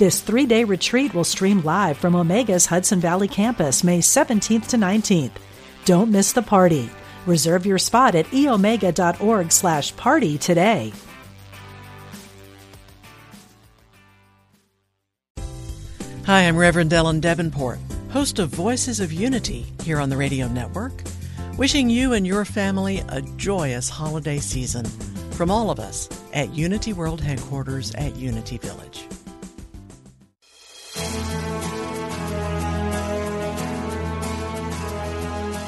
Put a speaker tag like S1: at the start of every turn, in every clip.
S1: This three day retreat will stream live from Omega's Hudson Valley campus May 17th to 19th. Don't miss the party. Reserve your spot at eomega.org slash party today.
S2: Hi, I'm Reverend Ellen Debenport, host of Voices of Unity here on the Radio Network, wishing you and your family a joyous holiday season from all of us at Unity World Headquarters at Unity Village.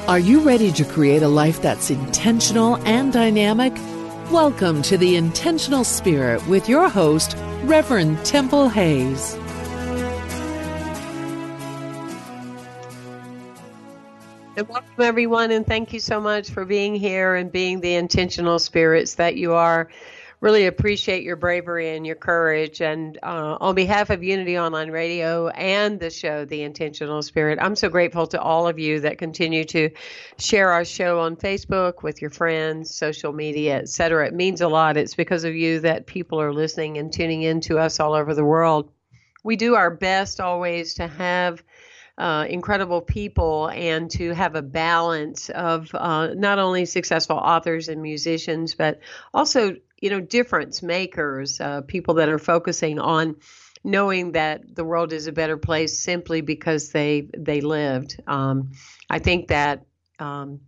S3: Are you ready to create a life that's intentional and dynamic? Welcome to the Intentional Spirit with your host, Reverend Temple Hayes.
S4: And welcome, everyone, and thank you so much for being here and being the intentional spirits that you are really appreciate your bravery and your courage. And uh, on behalf of Unity Online Radio and the show, The Intentional Spirit, I'm so grateful to all of you that continue to share our show on Facebook with your friends, social media, etc. It means a lot. It's because of you that people are listening and tuning in to us all over the world. We do our best always to have. Uh, incredible people and to have a balance of uh, not only successful authors and musicians, but also you know, difference makers, uh, people that are focusing on knowing that the world is a better place simply because they they lived. Um, I think that um,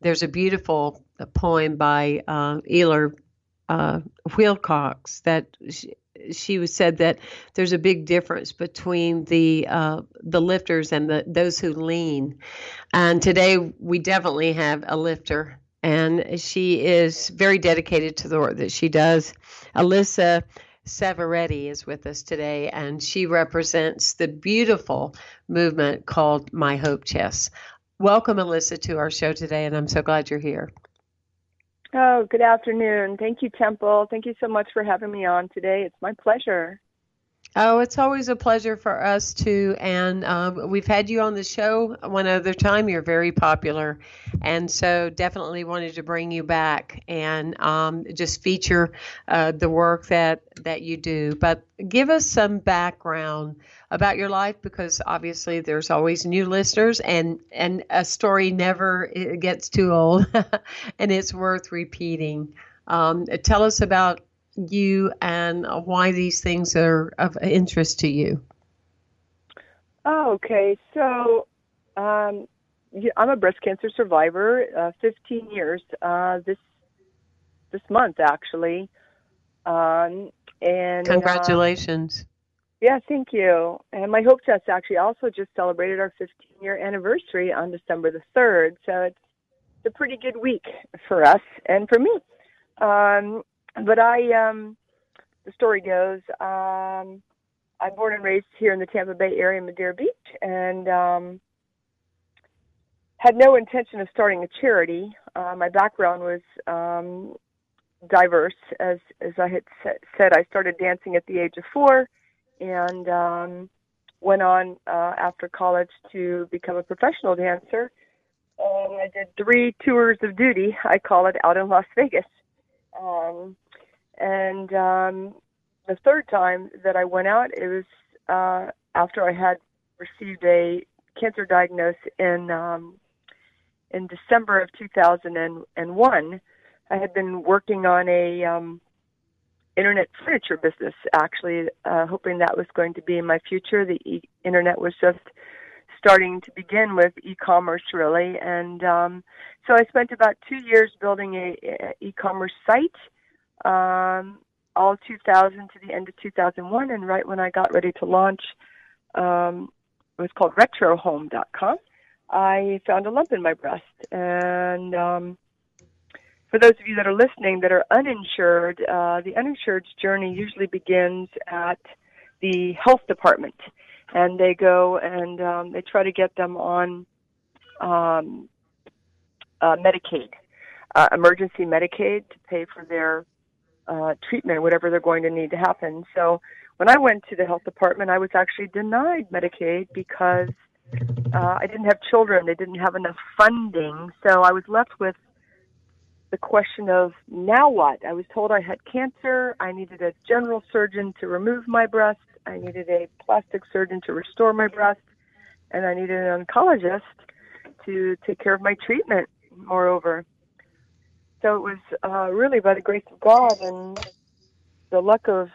S4: there's a beautiful poem by uh, Ella uh, Wilcox that she, she said that there's a big difference between the uh, the lifters and the those who lean. And today we definitely have a lifter and she is very dedicated to the work that she does. Alisa Savoretti is with us today, and she represents the beautiful movement called My Hope Chest. Welcome, Alyssa, to our show today, and I'm so glad you're here.
S5: Oh, good afternoon. Thank you, Temple. Thank you so much for having me on today. It's my pleasure.
S4: Oh, it's always a pleasure for us too. And um, we've had you on the show one other time. You're very popular. And so definitely wanted to bring you back and um, just feature uh, the work that, that you do. But give us some background about your life because obviously there's always new listeners and, and a story never gets too old and it's worth repeating. Um, tell us about you and why these things are of interest to you.
S5: Oh, okay. So, um, I'm a breast cancer survivor. Uh, 15 years uh, this this month, actually. Um, and
S4: uh, congratulations.
S5: Uh, yeah, thank you. And my Hope Chest actually also just celebrated our 15 year anniversary on December the 3rd. So it's, it's a pretty good week for us and for me. Um, but I, um, the story goes, um, I'm born and raised here in the Tampa Bay area, Madeira Beach, and um, had no intention of starting a charity. Uh, my background was um, diverse, as as I had said. I started dancing at the age of four, and um, went on uh, after college to become a professional dancer. And I did three tours of duty, I call it, out in Las Vegas. Um, and um, the third time that I went out, it was uh, after I had received a cancer diagnosis in um, in December of 2001. I had been working on a um, internet furniture business, actually, uh, hoping that was going to be my future. The e- internet was just starting to begin with e-commerce, really, and um, so I spent about two years building a, a e-commerce site um, all 2000 to the end of 2001, and right when I got ready to launch, um, it was called RetroHome.com. I found a lump in my breast, and um, for those of you that are listening that are uninsured, uh, the uninsured journey usually begins at the health department, and they go and um, they try to get them on um, uh, Medicaid, uh, emergency Medicaid, to pay for their uh, treatment, whatever they're going to need to happen. So when I went to the health department, I was actually denied Medicaid because uh, I didn't have children. They didn't have enough funding. So I was left with the question of now what? I was told I had cancer. I needed a general surgeon to remove my breast. I needed a plastic surgeon to restore my breast. And I needed an oncologist to take care of my treatment, moreover. So it was uh, really by the grace of God and the luck of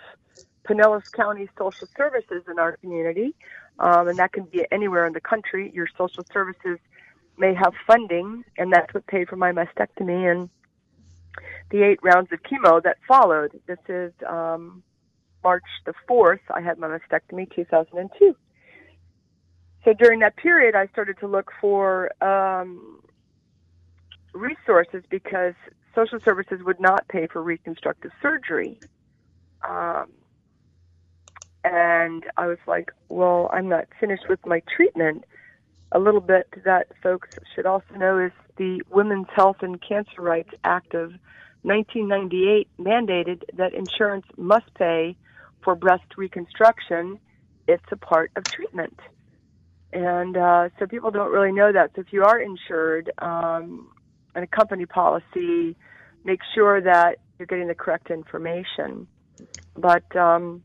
S5: Pinellas County Social Services in our community, um, and that can be anywhere in the country. Your social services may have funding, and that's what paid for my mastectomy and the eight rounds of chemo that followed. This is um, March the 4th. I had my mastectomy 2002. So during that period, I started to look for um, resources because social services would not pay for reconstructive surgery. Um, and I was like, well, I'm not finished with my treatment. A little bit that folks should also know is the Women's Health and Cancer Rights Act of 1998 mandated that insurance must pay for breast reconstruction. It's a part of treatment. And uh, so people don't really know that. So if you are insured um, in a company policy, make sure that you're getting the correct information. But um,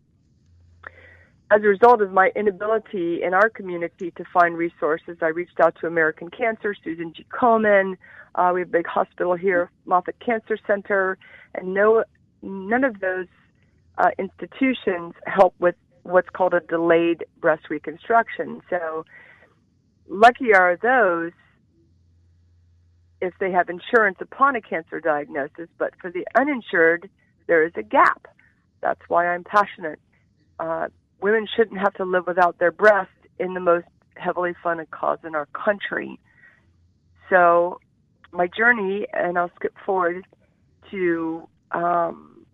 S5: as a result of my inability in our community to find resources, I reached out to American Cancer, Susan G. Komen. Uh, we have a big hospital here, Moffitt Cancer Center, and no, none of those uh, institutions help with what's called a delayed breast reconstruction. So, lucky are those if they have insurance upon a cancer diagnosis, but for the uninsured, there is a gap. That's why I'm passionate. Uh, women shouldn't have to live without their breasts in the most heavily funded cause in our country. So, my journey, and I'll skip forward to um,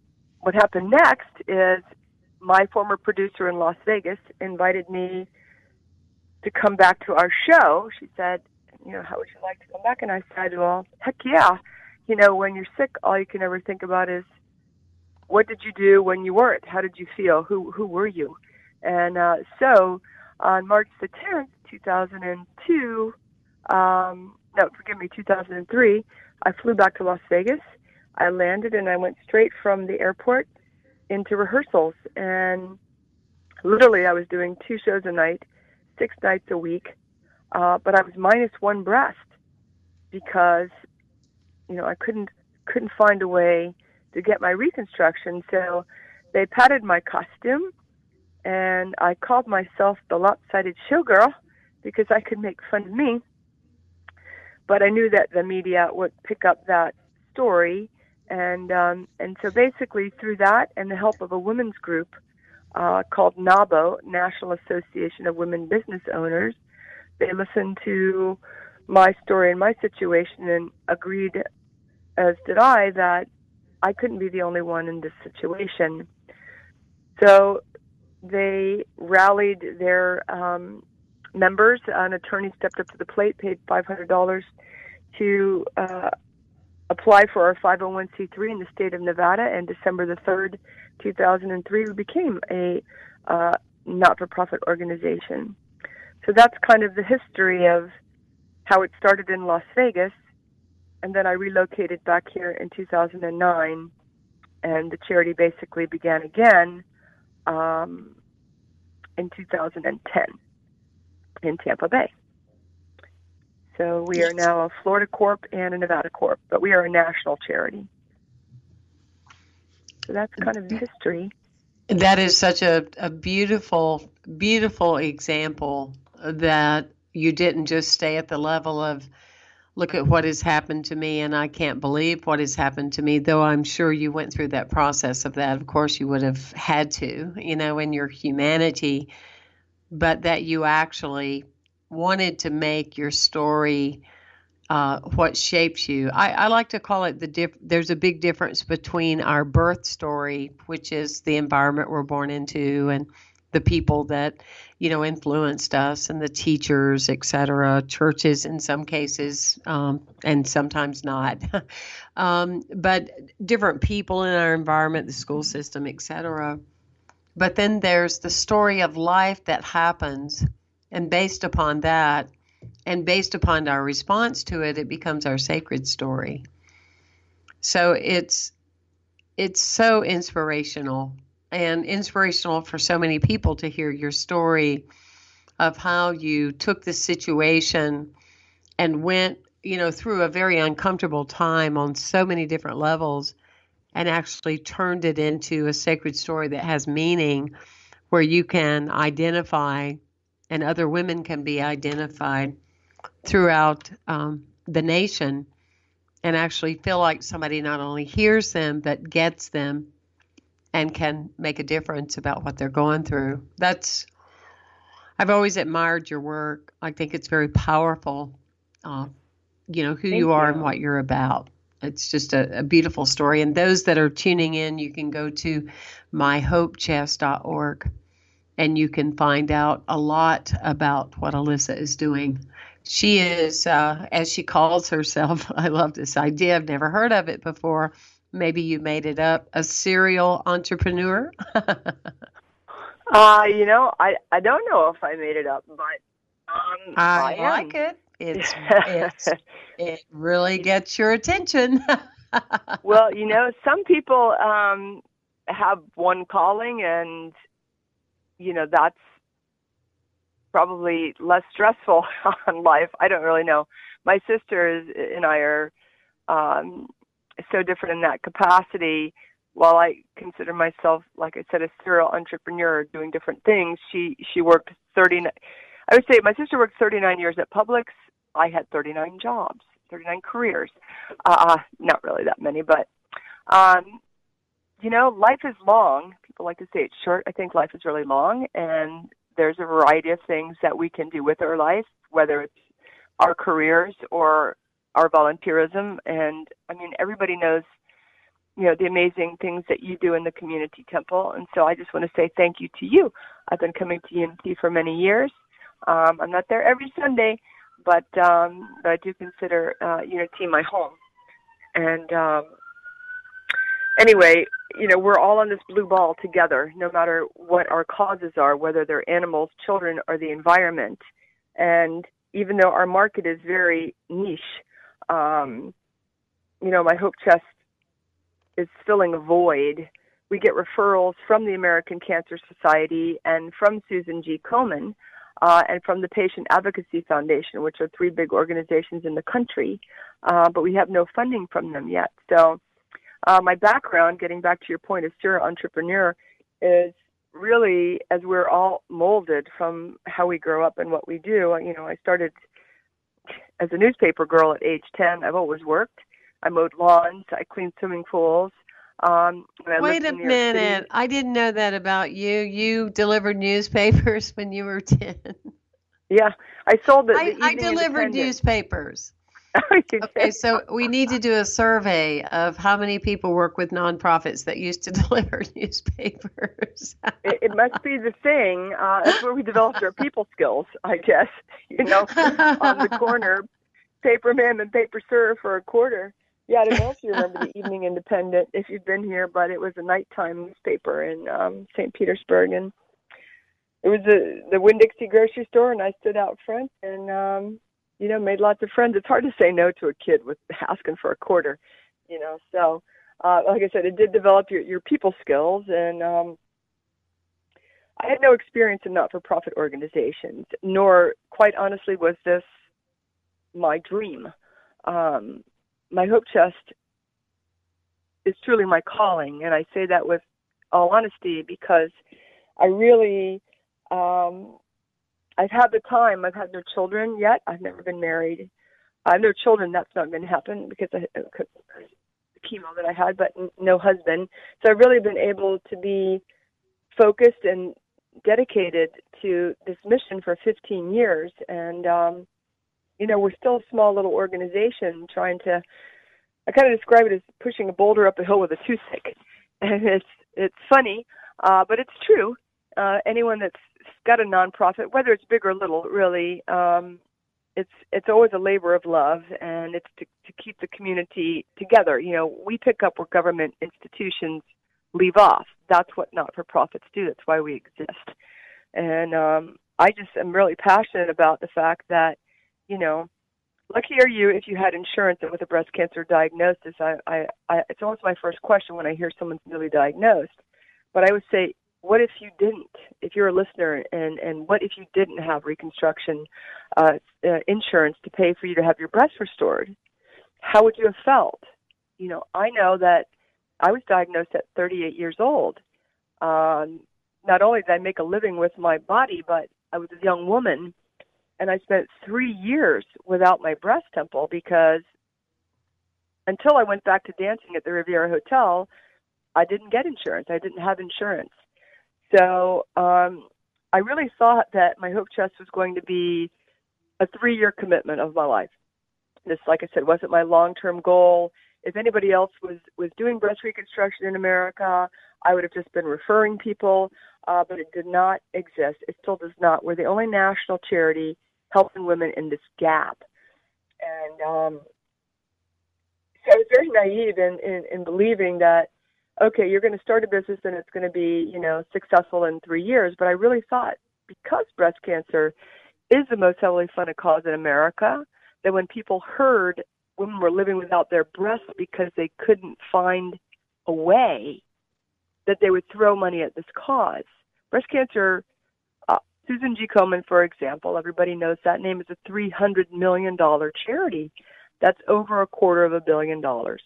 S5: what happened next, is my former producer in Las Vegas invited me to come back to our show. She said, You know, how would you like to come back? And I said, Well, heck yeah. You know, when you're sick, all you can ever think about is what did you do when you weren't? How did you feel? Who who were you? And uh, so on March the 10th, 2002, um, no, forgive me, 2003, I flew back to Las Vegas. I landed and I went straight from the airport into rehearsals. And literally, I was doing two shows a night, six nights a week. Uh, but I was minus one breast because, you know, I couldn't couldn't find a way to get my reconstruction. So they padded my costume and I called myself the lopsided showgirl because I could make fun of me. But I knew that the media would pick up that story, and um, and so basically through that and the help of a women's group uh, called NAWBO, National Association of Women Business Owners, they listened to my story and my situation and agreed, as did I, that I couldn't be the only one in this situation. So they rallied their um, members. An attorney stepped up to the plate, paid $500 to uh, apply for our 501c3 in the state of Nevada. And December the 3rd, 2003, we became a uh, not for profit organization. So that's kind of the history of how it started in Las Vegas. And then I relocated back here in 2009, and the charity basically began again um, in 2010 in Tampa Bay. So we are now a Florida Corp and a Nevada Corp, but we are a national charity. So that's kind of history.
S4: That is such a, a beautiful, beautiful example that you didn't just stay at the level of look at what has happened to me and I can't believe what has happened to me, though I'm sure you went through that process of that. Of course, you would have had to, you know, in your humanity, but that you actually wanted to make your story uh, what shapes you. I, I, like to call it the diff- there's a big difference between our birth story, which is the environment we're born into and the people that you know influenced us and the teachers et cetera, churches in some cases um, and sometimes not. Um, but different people in our environment the school system et cetera. but then there's the story of life that happens and based upon that and based upon our response to it it becomes our sacred story. So it's it's so inspirational and inspirational for so many people to hear your story of how you took the situation and went, you know, through a very uncomfortable time on so many different levels and actually turned it into a sacred story that has meaning where you can identify and other women can be identified throughout um, the nation and actually feel like somebody not only hears them but gets them and can make a difference about what they're going through. That's I've always admired your work. I think it's very powerful. Uh, you know who you are you. and what you're about. It's just a, a, beautiful story. And those that are tuning in, you can go to myhopechest.org and you can find out a lot about what Alisa is doing. She is, uh, as she calls herself, I love this idea. I've never heard of it before maybe you made it up, a serial entrepreneur?
S5: uh, you know, I I don't know if I made it up, but um,
S4: I, I like it. It's, it's it really gets your attention.
S5: well, you know, some people um have one calling and you know, that's probably less stressful on life. I don't really know. My sisters and I are um so different in that capacity. While I consider myself, like I said, a serial entrepreneur doing different things, she she worked 39. I would say my sister worked 39 years at Publix. I had 39 jobs, 39 careers. Uh, not really that many, but um, you know, life is long. People like to say it's short. I think life is really long, and there's a variety of things that we can do with our life, whether it's our careers or our volunteerism. And I mean, everybody knows, you know, the amazing things that you do in the community temple. And so I just want to say thank you to you. I've been coming to Unity for many years. Um, I'm not there every Sunday, but, um, but I do consider uh, Unity my home. And um, anyway, you know, we're all on this blue ball together, no matter what our causes are, whether they're animals, children, or the environment. And even though our market is very niche, um, you know, my hope chest is filling a void. We get referrals from the American Cancer Society and from Susan G. Komen uh, and from the Patient Advocacy Foundation, which are three big organizations in the country, uh, but we have no funding from them yet. So, uh, my background, getting back to your point as serial entrepreneur, is really as we're all molded from how we grow up and what we do. You know, I started as a newspaper girl at age 10, I've always worked. I mowed lawns, I cleaned swimming pools. Um,
S4: Wait a minute. City. I didn't know that about you. You delivered newspapers when you were 10.
S5: Yeah, I sold the, the
S4: I, I delivered newspapers. Okay, so we need to do a survey of how many people work with nonprofits that used to deliver newspapers.
S5: it, it, must be the thing. Uh, that's where we developed our people skills, I guess. You know, on the corner, paper man and paper sir for a quarter. Yeah, I don't know if you remember the Evening Independent if you've been here, but it was a nighttime newspaper in um, St. Petersburg, and it was the the Winn Dixie grocery store, and I stood out front and um you know, made lots of friends. It's hard to say no to a kid with asking for a quarter, you know. So, uh, like I said, it did develop your your people skills, and um, I had no experience in not-for-profit organizations, nor, quite honestly, was this my dream. Um, my hope chest is truly my calling, and I say that with all honesty because I really um, I've had the time. I've had no children yet. I've never been married. I have no children. That's not going to happen because of the chemo that I had, but no husband. So I've really been able to be focused and dedicated to this mission for 15 years. And, um, you know, we're still a small little organization trying to, I kind of describe it as pushing a boulder up a hill with a toothpick. And it's, it's funny, uh, but it's true uh, anyone that's got a nonprofit, whether it's big or little, really, um, it's it's always a labor of love, and it's to, to keep the community together. You know, we pick up where government institutions leave off. That's what not-for-profits do. That's why we exist. And um, I just am really passionate about the fact that, you know, lucky are you if you had insurance and with a breast cancer diagnosis. I, I, I, it's almost my first question when I hear someone's newly diagnosed. But I would say, what if you didn't? If you're a listener, and and what if you didn't have reconstruction uh, uh, insurance to pay for you to have your breast restored? How would you have felt? You know, I know that I was diagnosed at 38 years old. Um, not only did I make a living with my body, but I was a young woman, and I spent three years without my breast temple because until I went back to dancing at the Riviera Hotel, I didn't get insurance. I didn't have insurance. So um, I really thought that my Hope Chest was going to be a three year commitment of my life. This, like I said, wasn't my long term goal if anybody else was was doing breast reconstruction in America, I would have just been referring people, uh, but it did not exist. It still does not. We're the only national charity helping women in this gap, and um, so I was very naive in, in in believing that okay, you're going to start a business and it's going to be you know successful in three years. But I really thought because breast cancer is the most heavily funded cause in America, that when people heard women were living without their breasts because they couldn't find a way that they would throw money at this cause. Breast cancer, uh, Susan G. Komen, for example, everybody knows that name is a $300 million charity. That's over a quarter of a billion dollars.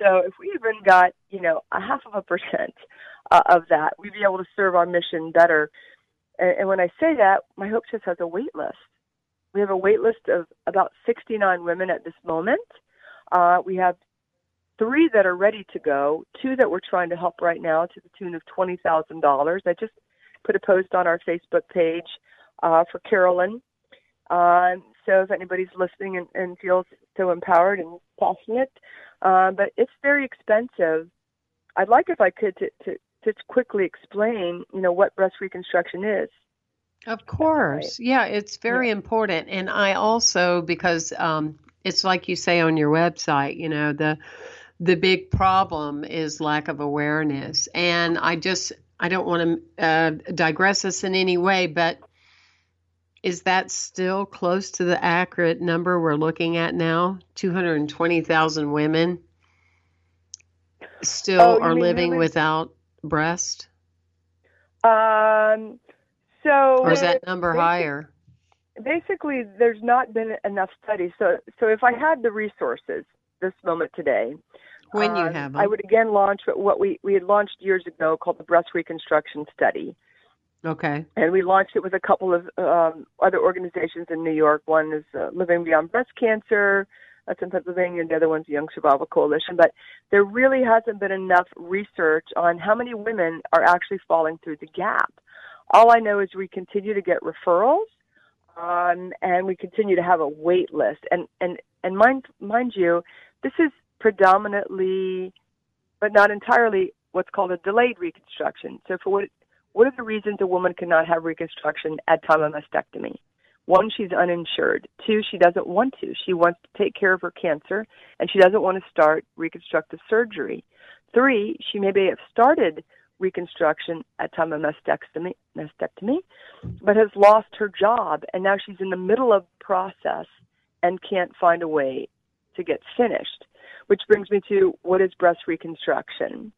S5: So if we even got, you know, a half of a percent uh, of that, we'd be able to serve our mission better. And, and when I say that, my Hope Chest has a wait list. We have a wait list of about 69 women at this moment. Uh, we have three that are ready to go, two that we're trying to help right now to the tune of $20,000. I just put a post on our Facebook page uh, for Carolyn. Uh, so if anybody's listening and, and feels so empowered and passionate, uh, but it's very expensive. I'd like if I could to, to, to quickly explain, you know, what breast reconstruction is.
S4: Of course. Right. Yeah, it's very yeah. important. And I also, because um, it's like you say on your website, you know, the the big problem is lack of awareness. And I just, I don't want to uh, digress us in any way, but is that still close to the accurate number we're looking at now? 220,000 women still oh, are living without breast?
S5: Um, so,
S4: or is that number higher?
S5: Basically, there's not been enough studies. So, so if I had the resources this moment today,
S4: when you um, have them.
S5: I would again launch what we we had launched years ago called the Breast Reconstruction Study.
S4: Okay.
S5: And we launched it with a couple of um, other organizations in New York. One is uh, Living Beyond Breast Cancer. That's in Pennsylvania, and the other one's Young Survival Coalition. But there really hasn't been enough research on how many women are actually falling through the gap. All I know is we continue to get referrals, um, and we continue to have a wait list. And and and mind mind you, this is predominantly, but not entirely, what's called a delayed reconstruction. So for what what are the reasons a woman cannot have reconstruction at time of mastectomy? One, she's uninsured. Two, she doesn't want to. She wants to take care of her cancer, and she doesn't want to start reconstructive surgery. Three, she maybe have started reconstruction at time of mastectomy, mastectomy, but has lost her job, and now she's in the middle of process and can't find a way to get finished. Which brings me to what is breast reconstruction?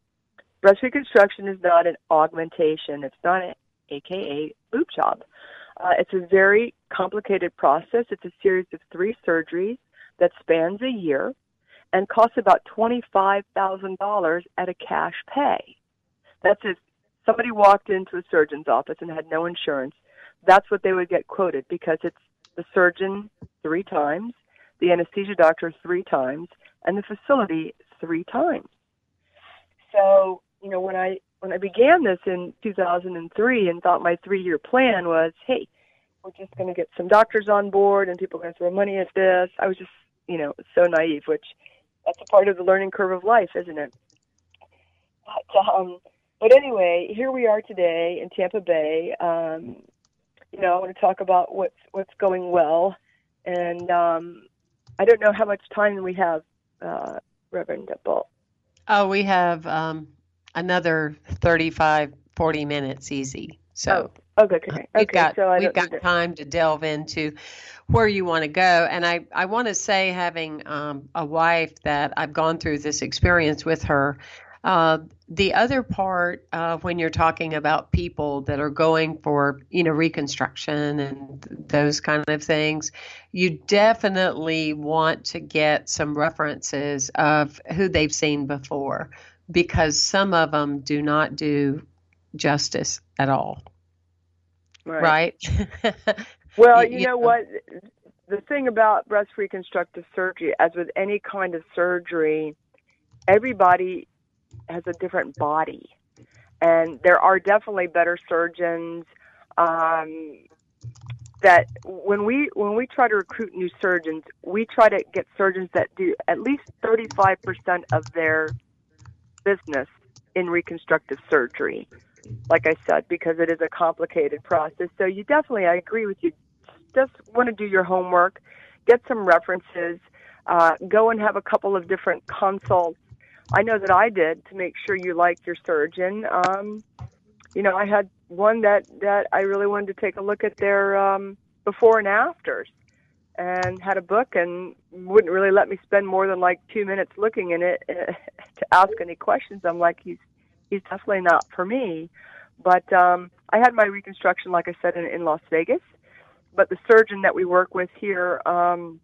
S5: Breast reconstruction is not an augmentation. It's not an AKA boob job. Uh, it's a very complicated process. It's a series of three surgeries that spans a year and costs about $25,000 at a cash pay. That's if somebody walked into a surgeon's office and had no insurance, that's what they would get quoted because it's the surgeon three times, the anesthesia doctor three times, and the facility three times. So, you know, when I when I began this in 2003 and thought my three-year plan was, hey, we're just going to get some doctors on board and people are going to throw money at this. I was just, you know, so naive, which that's a part of the learning curve of life, isn't it? But um, but anyway, here we are today in Tampa Bay. Um, you know, I want to talk about what's what's going well, and um, I don't know how much time we have, uh, Reverend Temple.
S4: Oh, we have um, another 35, 40 minutes easy. So
S5: oh, okay, okay.
S4: we've
S5: okay,
S4: got
S5: so
S4: we've got time to delve into where you want to go. And I I want to say, having um, a wife that I've gone through this experience with her. Uh, the other part uh, when you're talking about people that are going for you know reconstruction and those kind of things you definitely want to get some references of who they've seen before because some of them do not do justice at all right,
S5: right? well
S4: you,
S5: you know, know what the thing about breast reconstructive surgery as with any kind of surgery everybody has a different body, and there are definitely better surgeons. Um, that when we when we try to recruit new surgeons, we try to get surgeons that do at least 35% of their business in reconstructive surgery. Like I said, because it is a complicated process. So you definitely, I agree with you. Just want to do your homework, get some references, uh, go and have a couple of different consults I know that I did to make sure you liked your surgeon. Um, you know, I had one that that I really wanted to take a look at their um, before and afters, and had a book and wouldn't really let me spend more than like two minutes looking in it uh, to ask any questions. I'm like, he's he's definitely not for me. But um, I had my reconstruction, like I said, in, in Las Vegas. But the surgeon that we work with here. Um,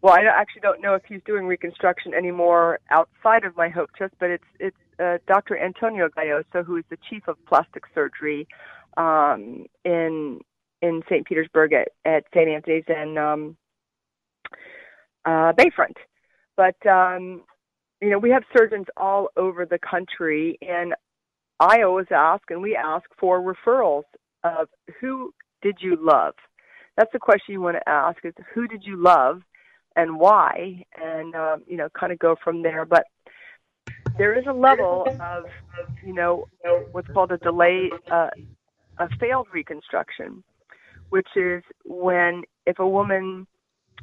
S5: well, I actually don't know if he's doing reconstruction anymore outside of my Hope Chest, but it's it's uh, Dr. Antonio Gayoso, who is the chief of plastic surgery um, in in St. Petersburg at, at St. Anthony's and um, uh, Bayfront. But um, you know, we have surgeons all over the country, and I always ask, and we ask for referrals of who did you love. That's the question you want to ask: is who did you love? and why, and um, you know, kind of go from there. But there is a level of, you know, what's called a delay, uh, a failed reconstruction, which is when if a woman,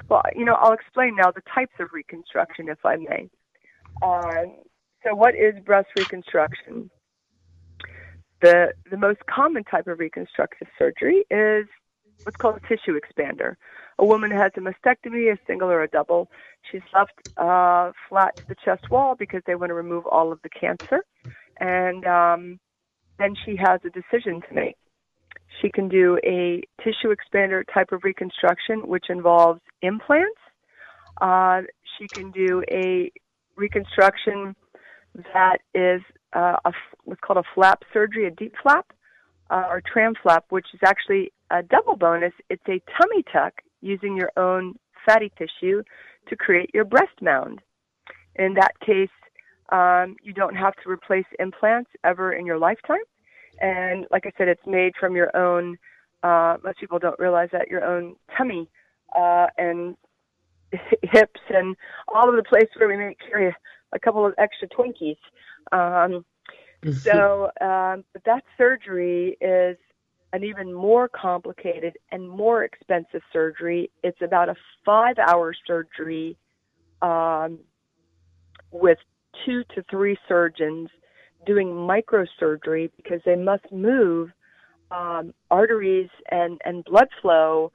S5: well, you know, I'll explain now the types of reconstruction, if I may. Um, so, what is breast reconstruction? The the most common type of reconstructive surgery is what's called a tissue expander. A woman has a mastectomy, a single or a double. She's left uh, flat to the chest wall because they want to remove all of the cancer. And um, then she has a decision to make. She can do a tissue expander type of reconstruction, which involves implants. Uh, she can do a reconstruction that is uh, a, what's called a flap surgery, a DIEP flap, uh, or tram flap, which is actually a double bonus. It's a tummy tuck using your own fatty tissue to create your breast mound. In that case, um, you don't have to replace implants ever in your lifetime. And like I said, it's made from your own, uh, most people don't realize that, your own tummy uh, and hips and all of the places where we may carry a couple of extra Twinkies. Um, so um, that surgery is an even more complicated and more expensive surgery. It's about a five hour surgery um, with two to three surgeons doing microsurgery because they must move um, arteries and, and blood flow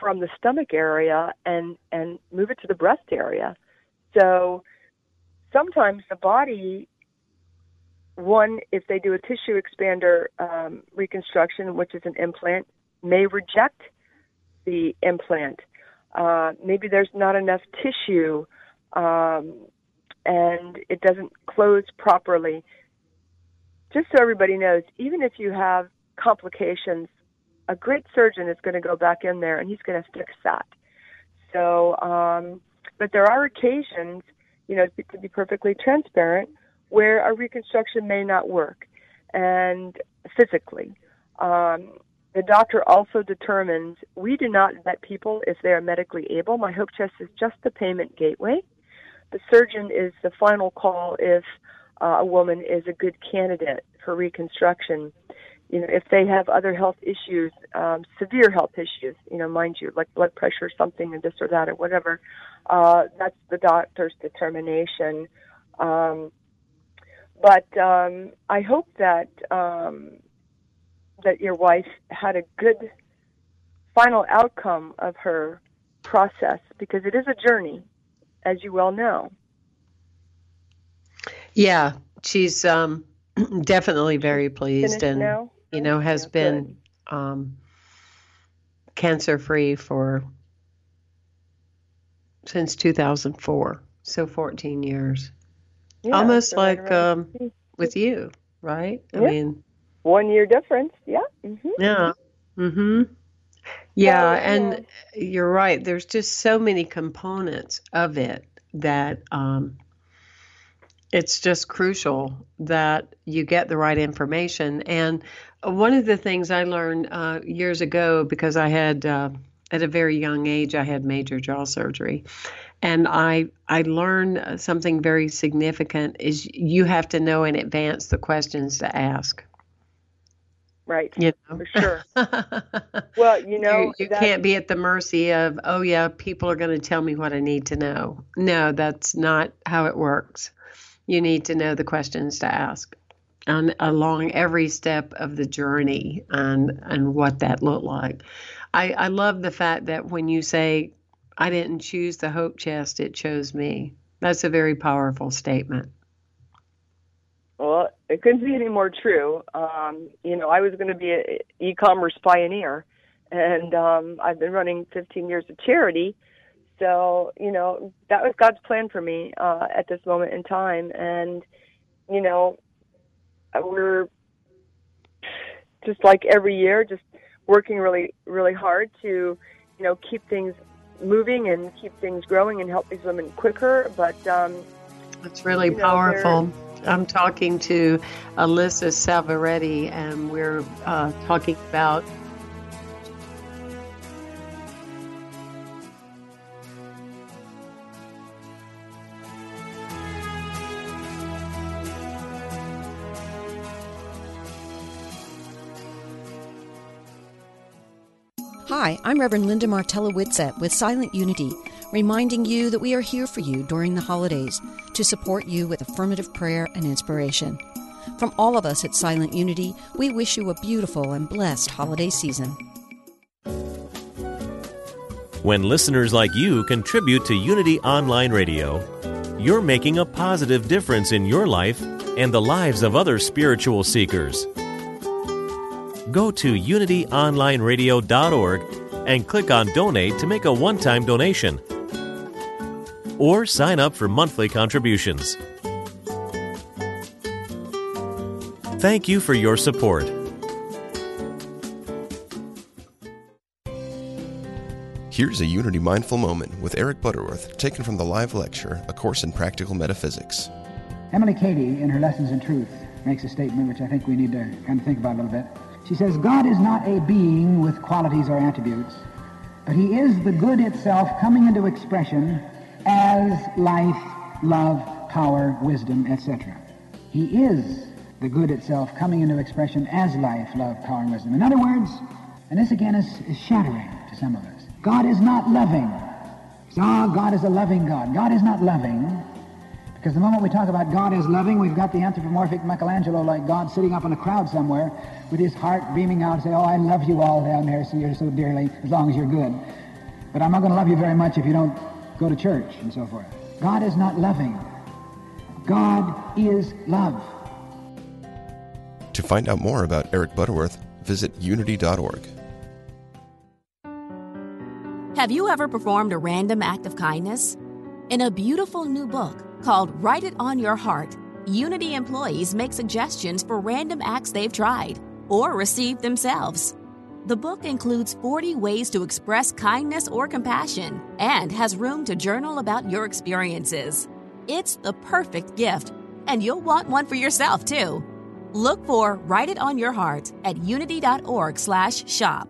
S5: from the stomach area and, and move it to the breast area. So sometimes the body one, if they do a tissue expander um, reconstruction, which is an implant, may reject the implant. Uh, maybe there's not enough tissue um, and it doesn't close properly. Just so everybody knows, even if you have complications, a great surgeon is going to go back in there and he's going to fix that. So, um, but there are occasions, you know, to be perfectly transparent, where a reconstruction may not work, and physically. Um, the doctor also determines we do not vet people if they are medically able. My Hope Chest is just the payment gateway. The surgeon is the final call if uh, a woman is a good candidate for reconstruction. You know, if they have other health issues, um, severe health issues, you know, mind you, like blood pressure or something, and this or that or whatever, uh, that's the doctor's determination. Um, but um, I hope that um, that your wife had a good final outcome of her process because it is a journey, as you well know.
S4: Yeah, she's um, definitely very pleased, and
S5: now?
S4: you know has
S5: Yeah,
S4: been um, cancer free for since 2004, so 14 years.
S5: Yeah,
S4: Almost
S5: right
S4: like um, with you, right? I
S5: Yeah.
S4: mean,
S5: one year difference. Yeah. hmm
S4: yeah. Mhm. Yeah, and you're right. There's just so many components of it that um, it's just crucial that you get the right information. And one of the things I learned uh, years ago, because I had uh, at a very young age, I had major jaw surgery, and I I learned something very significant is you have to know in advance the questions to ask.
S5: Right.
S4: You know,
S5: For sure. Well, you know,
S4: you, you can't be at the mercy of, oh, yeah, people are going to tell me what I need to know. No, that's not how it works. You need to know the questions to ask and along every step of the journey and, and what that looked like. I, I love the fact that when you say, I didn't choose the hope chest, it chose me. That's a very powerful statement.
S5: Well, it couldn't be any more true. Um, you know, I was going to be an e-commerce pioneer, and um, I've been running 15 years of charity. So, you know, that was God's plan for me uh, at this moment in time. And, you know, we're just like every year, just working really, really hard to, you know, keep things moving and keep things growing and help these women quicker. But um,
S4: It's really
S5: You know,
S4: powerful. I'm talking to Alisa Savoretti, and we're uh, talking about
S6: Hi, I'm Reverend Linda Martella Whitsett with Silent Unity, reminding you that we are here for you during the holidays to support you with affirmative prayer and inspiration. From all of us at Silent Unity, we wish you a beautiful and blessed holiday season.
S7: When listeners like you contribute to Unity Online Radio, you're making a positive difference in your life and the lives of other spiritual seekers. Go to unityonlineradio.org and click on Donate to make a one time donation. Or sign up for monthly contributions. Thank you for your support.
S8: Here's a Unity Mindful Moment with Eric Butterworth, taken from the live lecture, A Course in Practical Metaphysics.
S9: Emily Cady, in her Lessons in Truth, makes a statement which I think we need to kind of think about a little bit. She says, God is not a being with qualities or attributes, but he is the good itself coming into expression as life, love, power, wisdom, etc. He is the good itself coming into expression as life, love, power, and wisdom. In other words, and this again is, is shattering to some of us, God is not loving. Ah, God is a loving God. God is not loving. Because the moment we talk about God as loving, we've got the anthropomorphic Michelangelo like God sitting up in a crowd somewhere with his heart beaming out and say, Oh, I love you all down there, so you're so dearly, as long as you're good. But I'm not going to love you very much if you don't go to church and so forth. God is not loving. God is love.
S8: To find out more about Eric Butterworth, visit unity.org.
S10: Have you ever performed a random act of kindness? In a beautiful new book called Write It on Your Heart, Unity employees make suggestions for random acts they've tried or received themselves. The book includes 40 ways to express kindness or compassion and has room to journal about your experiences. It's the perfect gift, and you'll want one for yourself too. Look for Write It on Your Heart at unity.org/shop.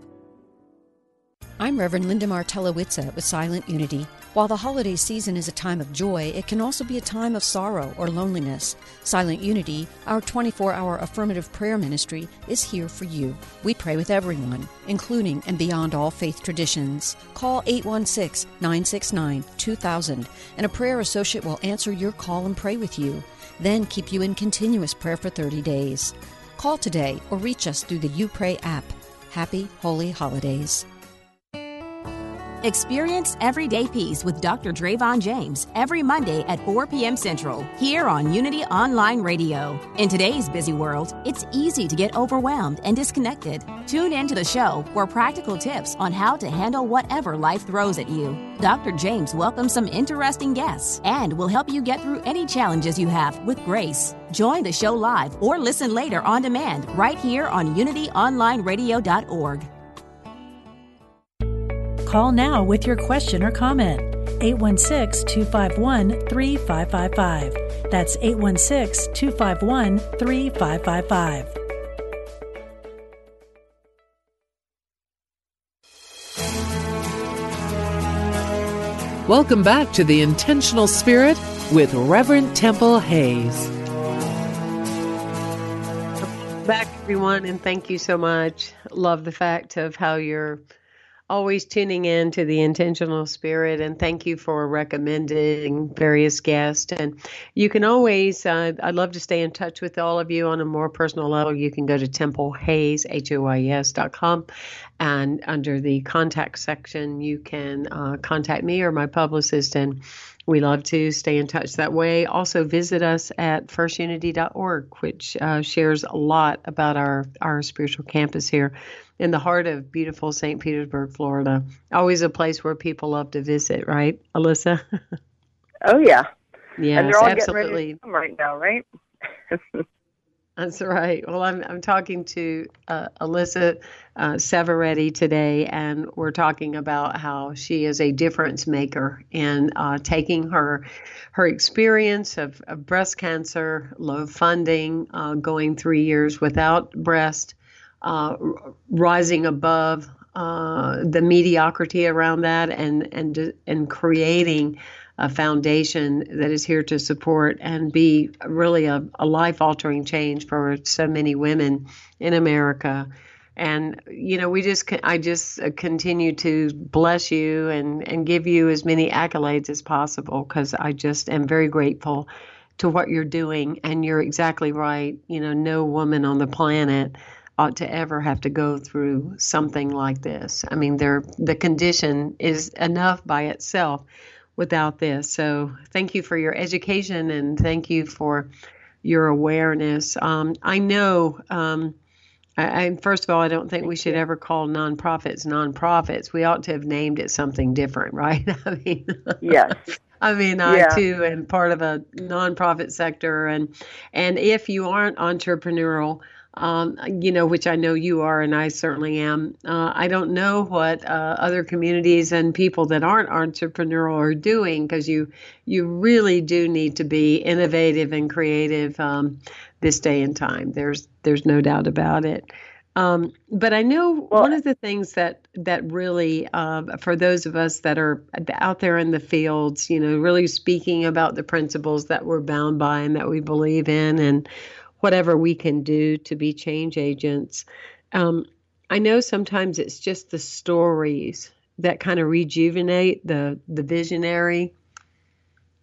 S6: I'm Reverend Linda Martella Whitsett with Silent Unity. While the holiday season is a time of joy, it can also be a time of sorrow or loneliness. Silent Unity, our 24 hour affirmative prayer ministry, is here for you. We pray with everyone, including and beyond all faith traditions. Call 816 969 2000, and a prayer associate will answer your call and pray with you, then keep you in continuous prayer for 30 days. Call today or reach us through the You Pray app. Happy Holy Holidays.
S10: Experience everyday peace with Dr. Drayvon James every Monday at 4 p.m. Central here on Unity Online Radio. In today's busy world, it's easy to get overwhelmed and disconnected. Tune in to the show for practical tips on how to handle whatever life throws at you. Dr. James welcomes some interesting guests and will help you get through any challenges you have with grace. Join the show live or listen later on demand right here on unityonlineradio.org.
S1: Call now with your question or comment. 816 251 3555. That's 816 251 3555.
S3: Welcome back to The Intentional Spirit with Reverend Temple Hayes.
S4: Back, everyone, and thank you so much. Love the fact of how you're always tuning in to the intentional spirit and thank you for recommending various guests. And you can always uh, i'd love to stay in touch with all of you on a more personal level. You can go to templehayes h-o-y-s dot com and under the contact section you can uh, contact me or my publicist and we love to stay in touch that way. Also, visit us at firstunity.org, which uh, shares a lot about our, our spiritual campus here in the heart of beautiful St. Petersburg, Florida. Always a place where people love to visit, right, Alisa?
S5: oh, yeah.
S4: yeah,
S5: and they're all
S4: absolutely.
S5: getting ready right now, right?
S4: That's right. Well, I'm I'm talking to uh, Alisa uh, Savoretti today, and we're talking about how she is a difference maker in uh, taking her her experience of, of, breast cancer, low funding, uh, going three years without breast, uh, rising above uh, the mediocrity around that, and and and creating a foundation that is here to support and be really a, a life altering change for so many women in America. And you know, we just I just continue to bless you and and give you as many accolades as possible because I just am very grateful to what you're doing. And you're exactly right. You know, no woman on the planet ought to ever have to go through something like this. I mean, the condition is enough by itself without this. So thank you for your education and thank you for your awareness. Um, I know. Um, I, I, first of all, I don't think we should ever call nonprofits nonprofits. We ought to have named it something different, right? I mean,
S5: yes.
S4: I mean,
S5: yeah.
S4: I too am part of a nonprofit sector, and and if you aren't entrepreneurial, um, you know, which I know you are, and I certainly am. Uh, I don't know what uh, other communities and people that aren't entrepreneurial are doing because you you really do need to be innovative and creative um, this day and time. There's there's no doubt about it. Um, but I know well, one of the things that that really, uh, for those of us that are out there in the fields, you know, really speaking about the principles that we're bound by and that we believe in, and whatever we can do to be change agents. Um, I know sometimes it's just the stories that kind of rejuvenate the the visionary.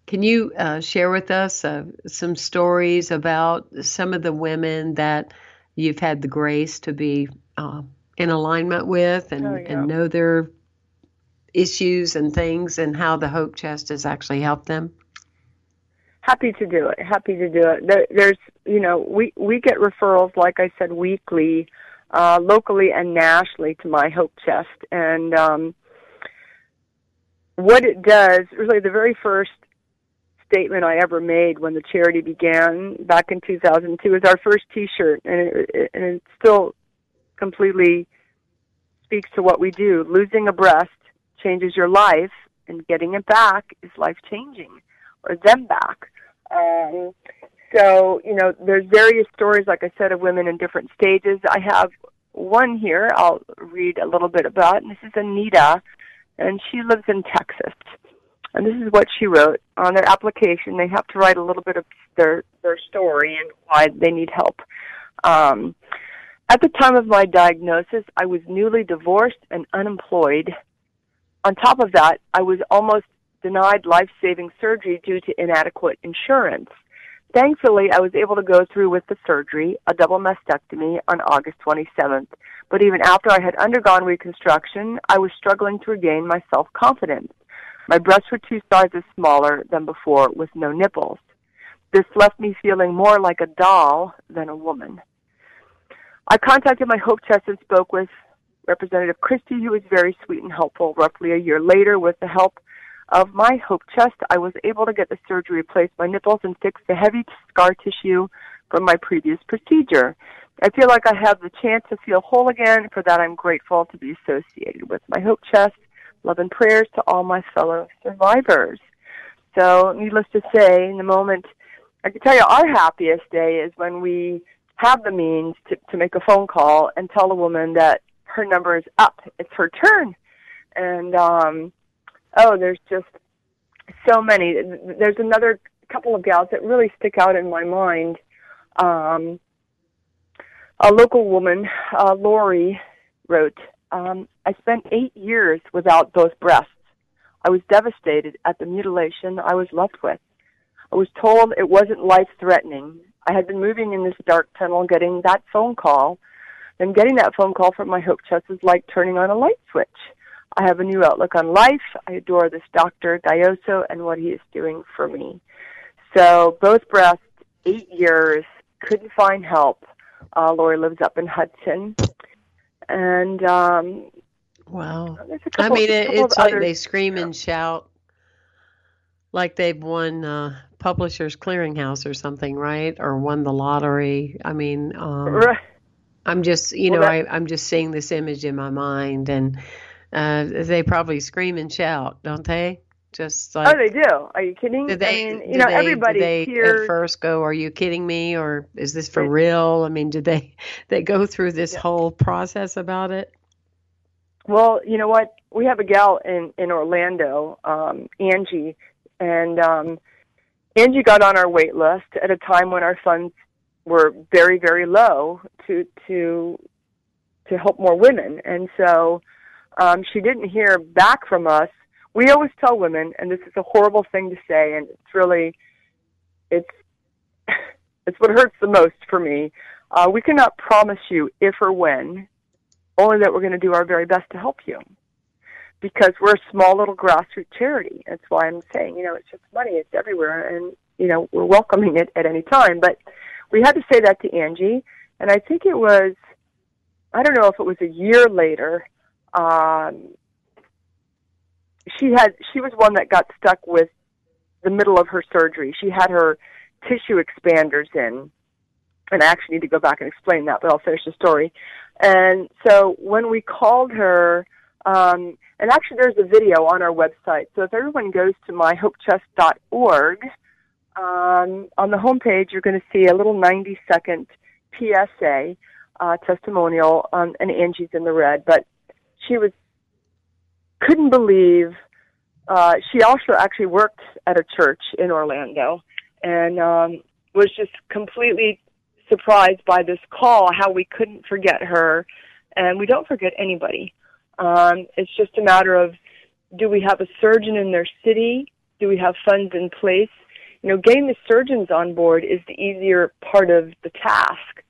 S4: Can you uh, share with us uh, some stories about some of the women that you've had the grace to be uh, in alignment with and,
S5: oh, yeah.
S4: and know their issues and things and how the Hope Chest has actually helped them?
S5: Happy to do it. Happy to do it. There, there's, you know, we we get referrals, like I said, weekly, uh, locally and nationally to my Hope Chest, and um, what it does, really, the very first statement I ever made when the charity began back in 2002 was our first T-shirt, and it, it, and it still completely speaks to what we do. Losing a breast changes your life, and getting it back is life changing, or them back. Um, so, you know, there's various stories, like I said, of women in different stages. I have one here I'll read a little bit about, and this is Anita, and she lives in Texas. And this is what she wrote on their application. They have to write a little bit of their their story and why they need help. Um, at the time of my diagnosis, I was newly divorced and unemployed. On top of that, I was almost denied life saving surgery due to inadequate insurance. Thankfully, I was able to go through with the surgery, a double mastectomy, on August 27th. But even after I had undergone reconstruction, I was struggling to regain my self confidence. My breasts were two sizes smaller than before with no nipples. This left me feeling more like a doll than a woman. I contacted my Hope Chest and spoke with Representative Christie, who was very sweet and helpful. Roughly a year later, with the help of my Hope Chest, I was able to get the surgery, replace my nipples, and fix the heavy scar tissue from my previous procedure. I feel like I have the chance to feel whole again. For that, I'm grateful to be associated with my Hope Chest. Love and prayers to all my fellow survivors. So, needless to say, in the moment, I can tell you our happiest day is when we have the means to, to make a phone call and tell a woman that her number is up. It's her turn. And, um, oh, there's just so many. There's another couple of gals that really stick out in my mind. Um, a local woman, uh, Lori, wrote, um, I spent eight years without both breasts. I was devastated at the mutilation I was left with. I was told it wasn't life threatening I had been moving in this dark tunnel, getting that phone call. And getting that phone call from my Hope Chest was like turning on a light switch. I have a new outlook on life. I adore this Dr. Gayoso and what he is doing for me. So both breasts, eight years, couldn't find help. Uh, Lori lives up in Hudson. And um,
S4: wow. Couple, I mean, it, it's like they scream and shout like they've won uh, Publishers Clearinghouse or something, right? Or won the lottery. I mean, um, right. I'm just, you well, know, that, I, I'm just seeing this image in my mind, and uh, they probably scream and shout, don't they? Just like,
S5: oh, they do. Are you kidding?
S4: Do they? I mean, you know, they, everybody they here at first go, "Are you kidding me?" or "Is this for real?" I mean, did they they go through this yeah. whole process about it?
S5: Well, you know what? We have a gal in in Orlando, um, Angie, and um, Angie got on our wait list at a time when our funds were very, very low to to to help more women. And so um, she didn't hear back from us. We always tell women, and this is a horrible thing to say, and it's really it's it's what hurts the most for me. Uh, we cannot promise you if or when, only that we're going to do our very best to help you because we're a small little grassroots charity. That's why I'm saying, you know, it's just money, it's everywhere, and you know, we're welcoming it at any time. But we had to say that to Angie, and I think it was, I don't know if it was a year later. Um, she had she was one that got stuck with the middle of her surgery. She had her tissue expanders in, and I actually need to go back and explain that, but I'll finish the story. And so when we called her um, and actually, there's a video on our website. So if everyone goes to myhopechest.org, um, on the homepage, you're going to see a little 90 second PSA uh, testimonial, um, and Angie's in the red. But she was couldn't believe. Uh, she also actually worked at a church in Orlando, and um, was just completely surprised by this call. How we couldn't forget her, and we don't forget anybody. Um, it's just a matter of do we have a surgeon in their city? Do we have funds in place? You know, getting the surgeons on board is the easier part of the task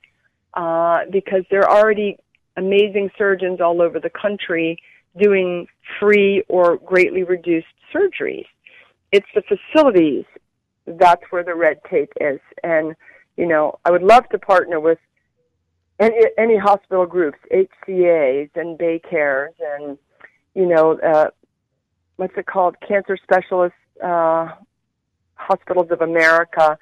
S5: uh, because they're already amazing surgeons all over the country doing free or greatly reduced surgeries. It's the facilities that's where the red tape is. And, you know, I would love to partner with any any hospital groups, HCAs and BayCares, and you know, uh, what's it called, Cancer Specialists uh, Hospitals of America,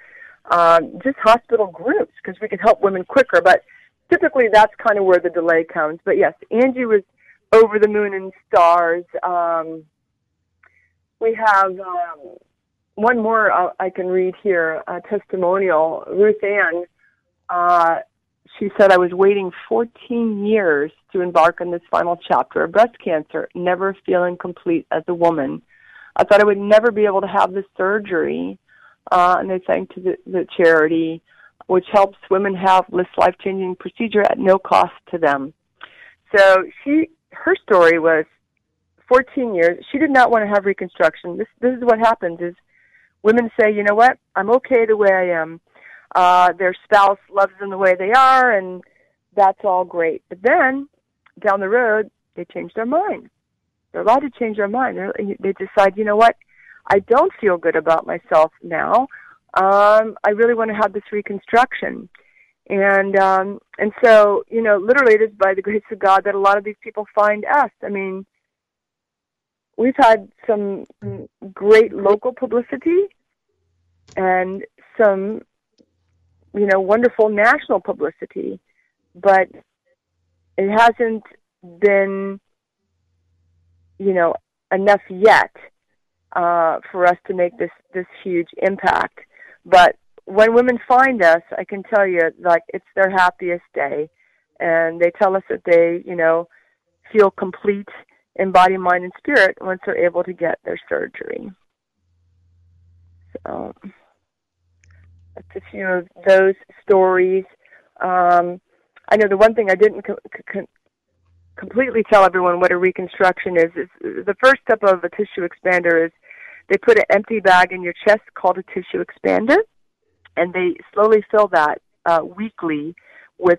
S5: uh, just hospital groups because we can help women quicker. But typically, that's kind of where the delay comes. But yes, Angie was over the moon and stars. Um, we have um, one more uh, I can read here, a testimonial. Ruth Ann. Uh, she said, I was waiting 14 years to embark on this final chapter of breast cancer, never feeling complete as a woman. I thought I would never be able to have this surgery. Uh, and they thanked the, the charity, which helps women have this life changing procedure at no cost to them. So she, her story was 14 years. She did not want to have reconstruction. This, this is what happens is women say, you know what, I'm okay the way I am uh, their spouse loves them the way they are, and that's all great. But then down the road, they change their mind. They're allowed to change their mind. They're, they decide, you know what, I don't feel good about myself now. Um, I really want to have this reconstruction. And um, and so, you know, literally it is by the grace of God that a lot of these people find us. I mean, we've had some great local publicity and some you know, wonderful national publicity, but it hasn't been, you know, enough yet uh, for us to make this this huge impact. But when women find us, I can tell you, like it's their happiest day, and they tell us that they, you know, feel complete in body, mind, and spirit once they're able to get their surgery. So that's a few of those stories. Um, I know the one thing I didn't co- co- completely tell everyone what a reconstruction is is the first step of a tissue expander is they put an empty bag in your chest called a tissue expander, and they slowly fill that uh, weekly with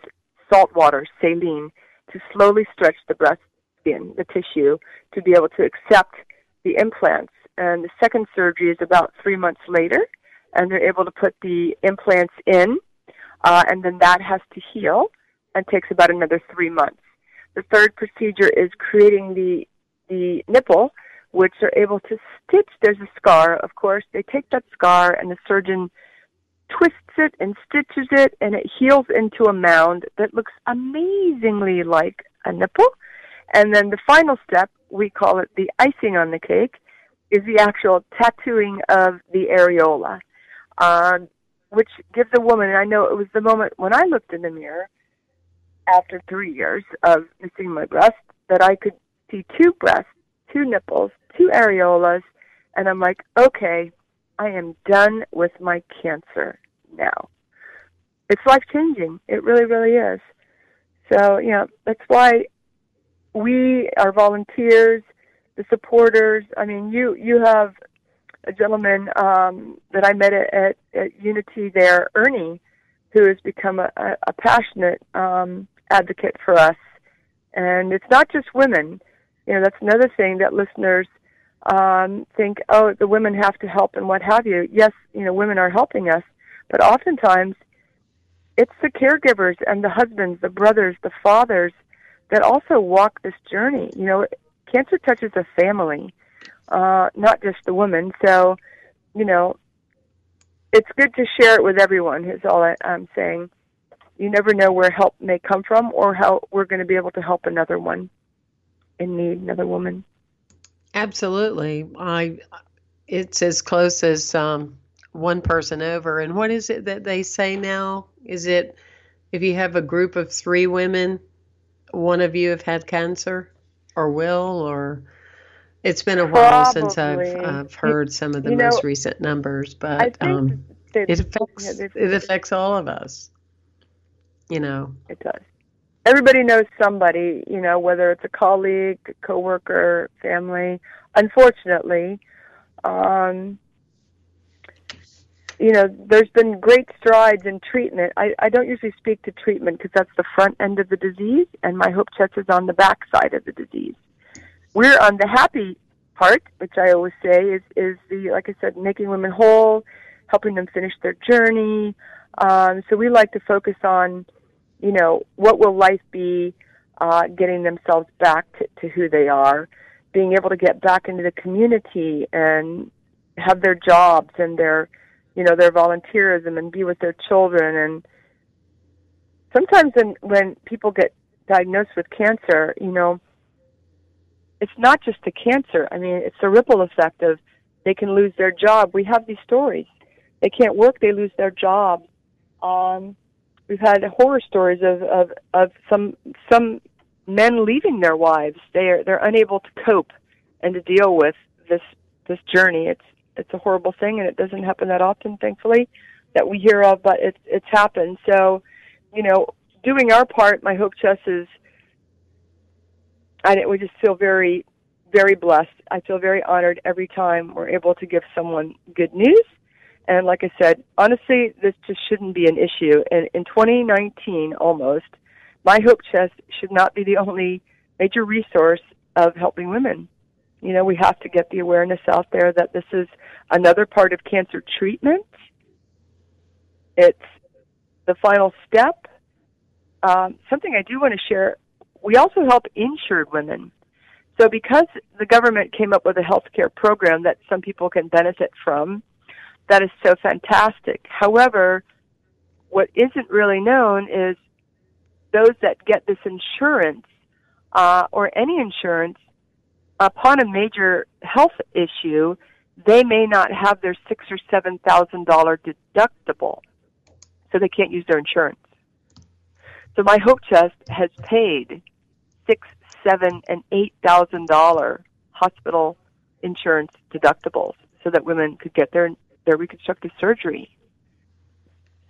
S5: salt water, saline, to slowly stretch the breast skin, the tissue, to be able to accept the implants. And the second surgery is about three months later and they're able to put the implants in, uh, and then that has to heal and takes about another three months. The third procedure is creating the the nipple, which they're able to stitch. There's a scar, of course. They take that scar and the surgeon twists it and stitches it, and it heals into a mound that looks amazingly like a nipple. And then the final step, we call it the icing on the cake, is the actual tattooing of the areola um, which gives a woman, I know it was the moment when I looked in the mirror after three years of missing my breast that I could see two breasts, two nipples, two areolas, and I'm like, okay, I am done with my cancer now. It's life changing. It really, really is. So, you know, that's why we, our volunteers, the supporters, I mean, you, you have a gentleman um, that I met at, at, at Unity there, Ernie, who has become a, a, passionate um, advocate for us. And it's not just women. You know, that's another thing that listeners um, think, oh, the women have to help and what have you. Yes, you know, women are helping us, but oftentimes it's the caregivers and the husbands, the brothers, the fathers that also walk this journey. You know, cancer touches a family uh, not just the woman. So, you know, it's good to share it with everyone. Is all I, I'm saying. You never know where help may come from, or how we're going to be able to help another one in need, another woman.
S4: Absolutely, I. It's as close as um, one person over. And what is it that they say now? Is it if you have a group of three women, one of you have had cancer, or will, or it's been a while Probably. since I've, I've heard some of the you most know, recent numbers, but um, it affects it affects all of us. You know,
S5: it does. Everybody knows somebody, you know, whether it's a colleague, coworker, family. Unfortunately, um, you know, there's been great strides in treatment. I, I don't usually speak to treatment because that's the front end of the disease, and my hope chest is on the back side of the disease we're on the happy part, which I always say is is the like I said, making women whole, helping them finish their journey. Um, so we like to focus on, you know, what will life be, uh, getting themselves back to, to who they are, being able to get back into the community and have their jobs and their, you know, their volunteerism and be with their children. And sometimes when when people get diagnosed with cancer, you know, it's not just the cancer. I mean, it's the ripple effect of they can lose their job. We have these stories. They can't work, they lose their job. Um, we've had horror stories of of of some some men leaving their wives. They are they're unable to cope and to deal with this this journey. It's it's a horrible thing, and it doesn't happen that often, thankfully, that we hear of. But it's it's happened. So, you know, doing our part, my Hope Chest is. I we just feel very, very blessed. I feel very honored every time we're able to give someone good news. And like I said, honestly, this just shouldn't be an issue. And in 2019, almost, my Hope Chest should not be the only major resource of helping women. You know, we have to get the awareness out there that this is another part of cancer treatment. It's the final step. Um, something I do want to share we also help insured women. So, because the government came up with a health care program that some people can benefit from, that is so fantastic. However, what isn't really known is those that get this insurance uh, or any insurance upon a major health issue, they may not have their six or seven thousand dollar deductible, so they can't use their insurance. So my Hope Chest has paid six, seven, and eight thousand dollar hospital insurance deductibles so that women could get their their reconstructive surgery.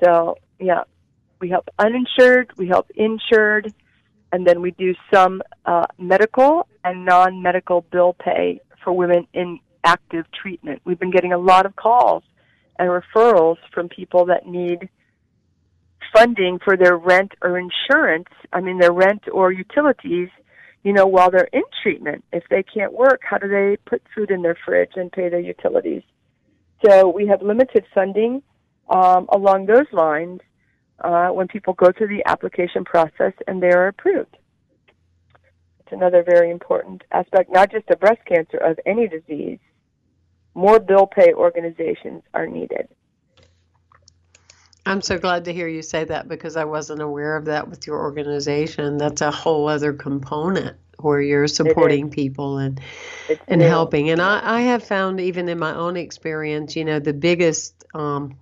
S5: So yeah, we help uninsured, we help insured, and then we do some uh, medical and non-medical bill pay for women in active treatment. We've been getting a lot of calls and referrals from people that need funding for their rent or insurance, I mean their rent or utilities, you know, while they're in treatment. If they can't work, how do they put food in their fridge and pay their utilities? So we have limited funding um, along those lines uh, when people go through the application process and they are approved. It's another very important aspect, not just of breast cancer, of any disease. More bill pay organizations are needed.
S4: I'm so glad to hear you say that because I wasn't aware of that with your organization. That's a whole other component where you're supporting people and
S5: it's
S4: and helping. And I, I have found even in my own experience, you know, the biggest um,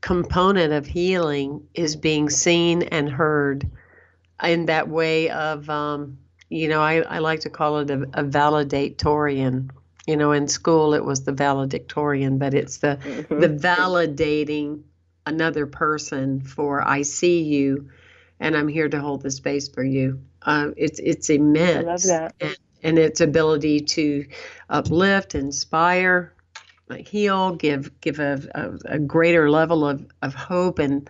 S4: component of healing is being seen and heard in that way of um, you know, I, I like to call it a, a validatorian. You know, in school it was the valedictorian, but it's the
S5: Mm-hmm.
S4: the validating another person for I see you and I'm here to hold the space for you. Uh, it's it's immense.
S5: I love that.
S4: And, and its ability to uplift, inspire, heal, give give a, a, a greater level of, of hope and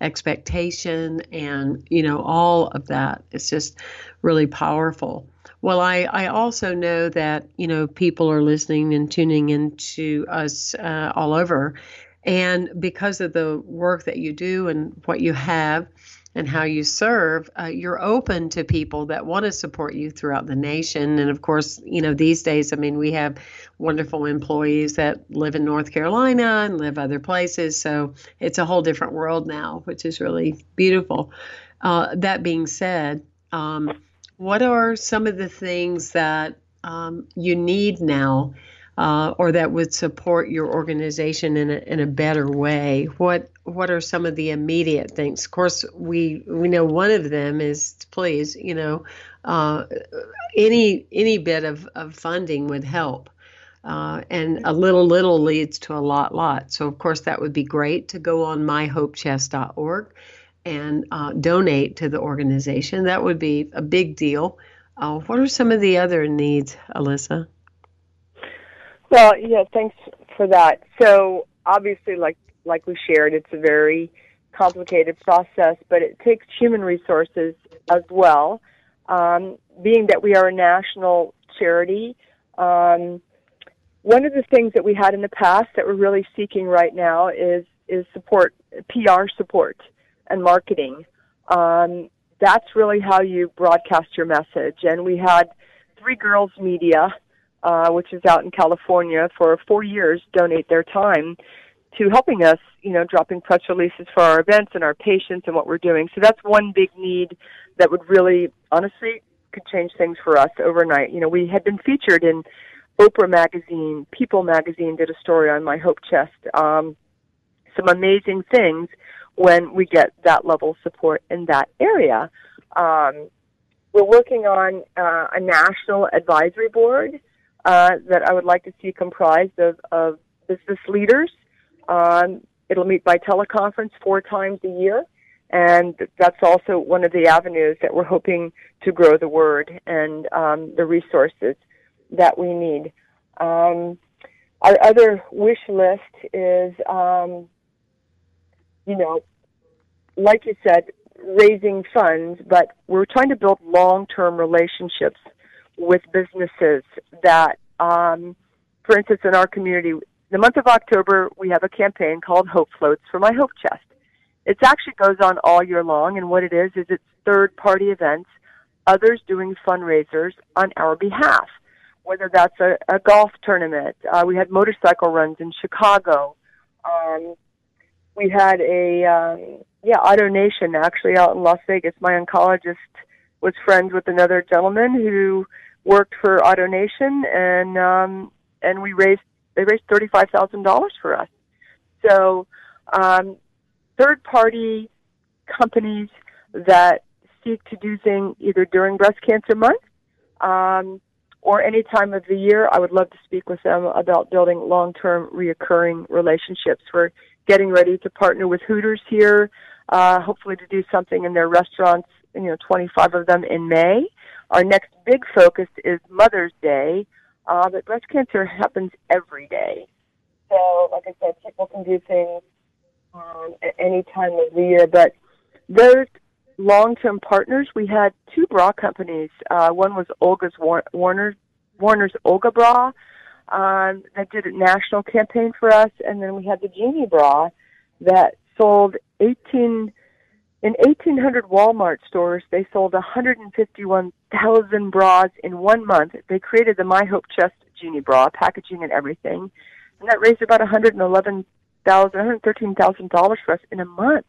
S4: expectation and you know all of that. It's just really powerful. Well, I, I also know that you know people are listening and tuning into us uh, all over, and because of the work that you do and what you have and how you serve, uh, you're open to people that want to support you throughout the nation. And of course, you know, these days, I mean, we have wonderful employees that live in North Carolina and live other places. So it's a whole different world now, which is really beautiful. Uh, that being said, um, what are some of the things that um, you need now? Uh, or that would support your organization in a, in a better way? What what are some of the immediate things? Of course, we we know one of them is please, you know, uh, any any bit of, of funding would help. Uh, and a little little leads to a lot lot. So of course that would be great to go on myhopechest.org and uh, donate to the organization. That would be a big deal. Uh, what are some of the other needs, Alisa?
S5: Well, yeah, thanks for that. So obviously, like like we shared, it's a very complicated process, but it takes human resources as well. Um, being that we are a national charity, um, one of the things that we had in the past that we're really seeking right now is is support, PR support, and marketing. Um, that's really how you broadcast your message. And we had Three Girls Media uh, which is out in California, for four years donate their time to helping us, you know, dropping press releases for our events and our patients and what we're doing. So that's one big need that would really, honestly, could change things for us overnight. You know, we had been featured in Oprah magazine, People magazine did a story on my Hope Chest. Um, some amazing things when we get that level of support in that area. Um, we're working on uh, a national advisory board uh, that I would like to see comprised of, of business leaders. Um, it'll meet by teleconference four times a year, and that's also one of the avenues that we're hoping to grow the word and um, the resources that we need. Um, our other wish list is, um, you know, like you said, raising funds, but we're trying to build long-term relationships with businesses that, um, for instance, in our community, the month of October, we have a campaign called Hope Floats for My Hope Chest. It actually goes on all year long, and what it is is it's third-party events, others doing fundraisers on our behalf. Whether that's a, a golf tournament, uh, we had motorcycle runs in Chicago. Um, we had a um, yeah AutoNation actually out in Las Vegas. My oncologist was friends with another gentleman who worked for AutoNation, and um, and we raised they raised thirty five thousand dollars for us. So, um, third party companies that seek to do things either during Breast Cancer Month um, or any time of the year, I would love to speak with them about building long term reoccurring relationships. We're getting ready to partner with Hooters here, uh, hopefully to do something in their restaurants, you know, 25 of them in May. Our next big focus is Mother's Day, uh, but breast cancer happens every day. So, like I said, people can do things um, at any time of the year. But those long-term partners, we had two bra companies. Uh, one was Olga's War- Warner, Warner's Olga Bra um, that did a national campaign for us, and then we had the Genie Bra that sold 18 in 1,800 Walmart stores, they sold 151,000 bras in one month. They created the My Hope Chest Genie bra, packaging and everything, and that raised about 111,000, 113,000 dollars for us in a month.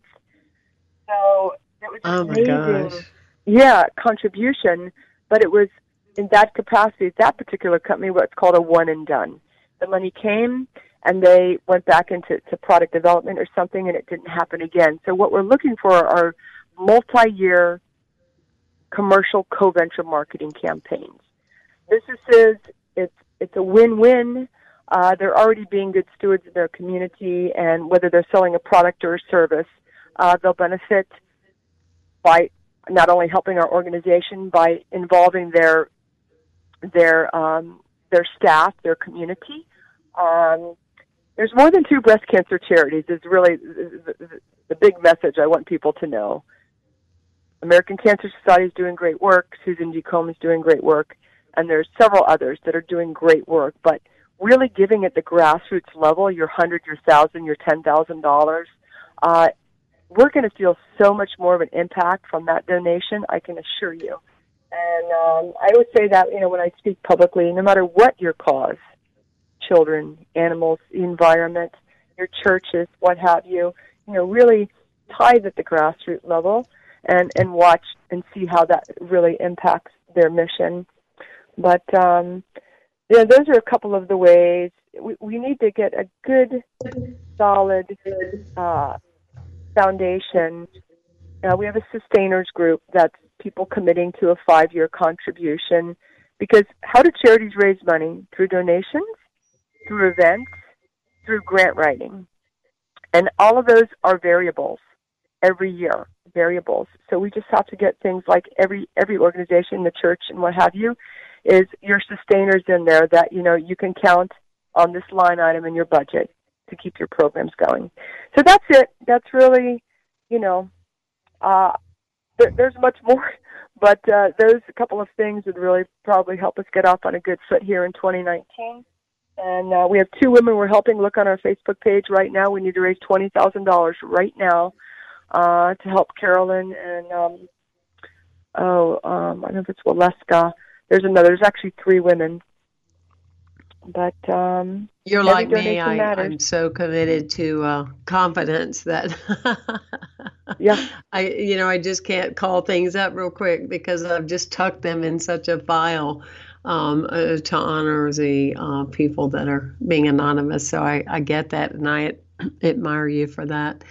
S5: So that was
S4: oh
S5: amazing. Yeah, contribution, but it was in that capacity. That particular company, what's called a one and done. The money came, and they went back into to product development or something and it didn't happen again. So what we're looking for are multi-year commercial co-venture marketing campaigns. Businesses, it's it's a win-win. Uh, they're already being good stewards of their community, and whether they're selling a product or a service, uh, they'll benefit by not only helping our organization by involving their their um, their staff, their community, um, there's more than two breast cancer charities is really the, the, big message I want people to know. American Cancer Society is doing great work. Susan G. Komen is doing great work, and there's several others that are doing great work. But really giving at the grassroots level, your hundred, your thousand, your ten thousand dollars, uh, we're going to feel so much more of an impact from that donation. I can assure you. And um, I would say that you know when I speak publicly, no matter what your cause, children, animals, the environment, your churches, what have you. You know, really tithe at the grassroots level and and watch and see how that really impacts their mission. But um, yeah, those are a couple of the ways we, we need to get a good, solid uh, foundation. Uh, we have a sustainers group that's people committing to a five-year contribution. Because how do charities raise money? Through donations through events, through grant writing. And all of those are variables every year, variables. So we just have to get things like every every organization, the church and what have you, is your sustainers in there that, you know, you can count on this line item in your budget to keep your programs going. So that's it. That's really, you know, uh, there, there's much more, but uh, those couple of things would really probably help us get off on a good foot here in 2019. And uh, we have two women we're helping. Look on our Facebook page right now. We need to raise twenty thousand dollars right now uh, to help Carolyn and um, oh, um, I don't know if it's Waleska. There's another. There's actually three women. But um,
S4: you're like me. I, I'm so committed to uh, confidence that
S5: yeah,
S4: I you know I just can't call things up real quick because I've just tucked them in such a file um, uh, to honor the uh, people that are being anonymous. So I, I get that, and I admire you for that.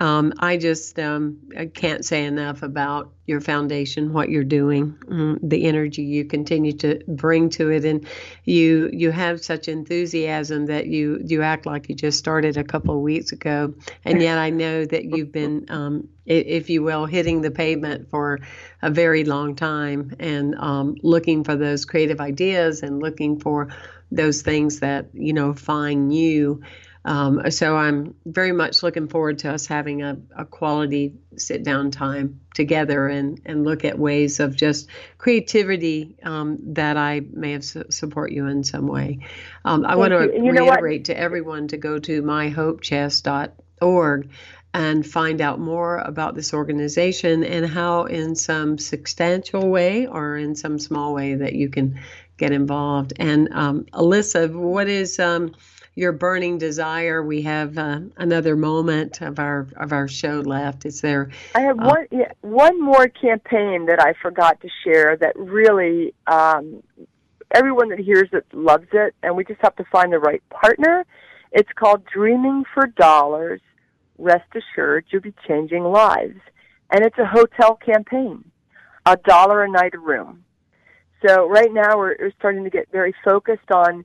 S4: Um, I just um, I can't say enough about your foundation, what you're doing, um, the energy you continue to bring to it, and you you have such enthusiasm that you you act like you just started a couple of weeks ago, and yet I know that you've been, um, if you will, hitting the pavement for a very long time, and um, looking for those creative ideas and looking for those things that you know find you. Um, so I'm very much looking forward to us having a, a quality sit down time together and, and look at ways of just creativity um, that I may have su- support you in some way. Um, I want to reiterate to everyone to go to myhopechest.org and find out more about this organization and how, in some substantial way or in some small way, that you can get involved. And um, Alisa, what is um, your burning desire. We have uh, another moment of our of our show left. Is there?
S5: I have uh, one yeah, one more campaign that I forgot to share that really um, everyone that hears it loves it, and we just have to find the right partner. It's called Dreaming for Dollars. Rest assured, you'll be changing lives, and it's a hotel campaign. A dollar a night a room. So right now we're, we're starting to get very focused on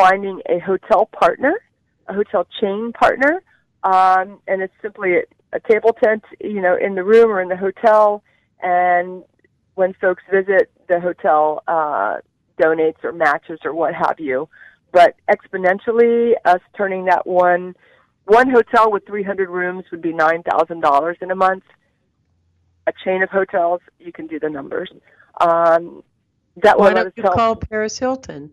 S5: finding a hotel partner, a hotel chain partner, um, and it's simply a, a table tent, you know, in the room or in the hotel. And when folks visit, the hotel uh, donates or matches or what have you. But exponentially, us turning that one one hotel with 300 rooms would be nine thousand dollars in a month. A chain of hotels, you can do the numbers. Um,
S4: that Why don't you call Paris Hilton?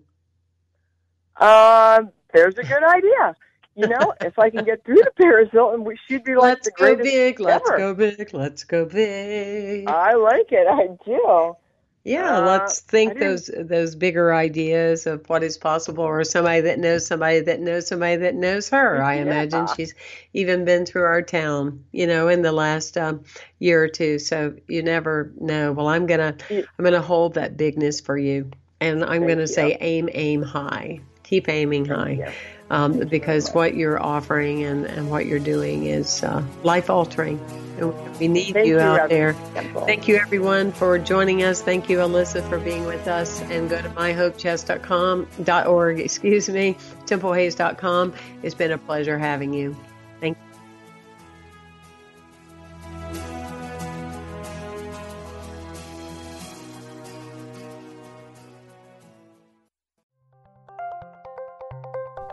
S5: Um, there's a good idea. You know, if I can get through to Paris Hilton, we she'd be like
S4: let's
S5: the greatest.
S4: Go big,
S5: ever.
S4: let's go big, let's go big.
S5: I like it. I do.
S4: Yeah, uh, let's think those those bigger ideas of what is possible, or somebody that knows somebody that knows somebody that knows her. I imagine she's even been through our town, you know, in the last um, year or two. So you never know. Well, I'm gonna I'm gonna hold that bigness for you, and I'm
S5: Thank
S4: gonna
S5: you.
S4: say aim, aim high keep aiming high um, because what you're offering and, and what you're doing is uh, life altering. And we need you,
S5: you
S4: out there.
S5: Temple.
S4: Thank you, everyone, for joining us. Thank you, Alisa, for being with us. And go to myhopechest.com.org, excuse me, templehayes.com. It's been a pleasure having you.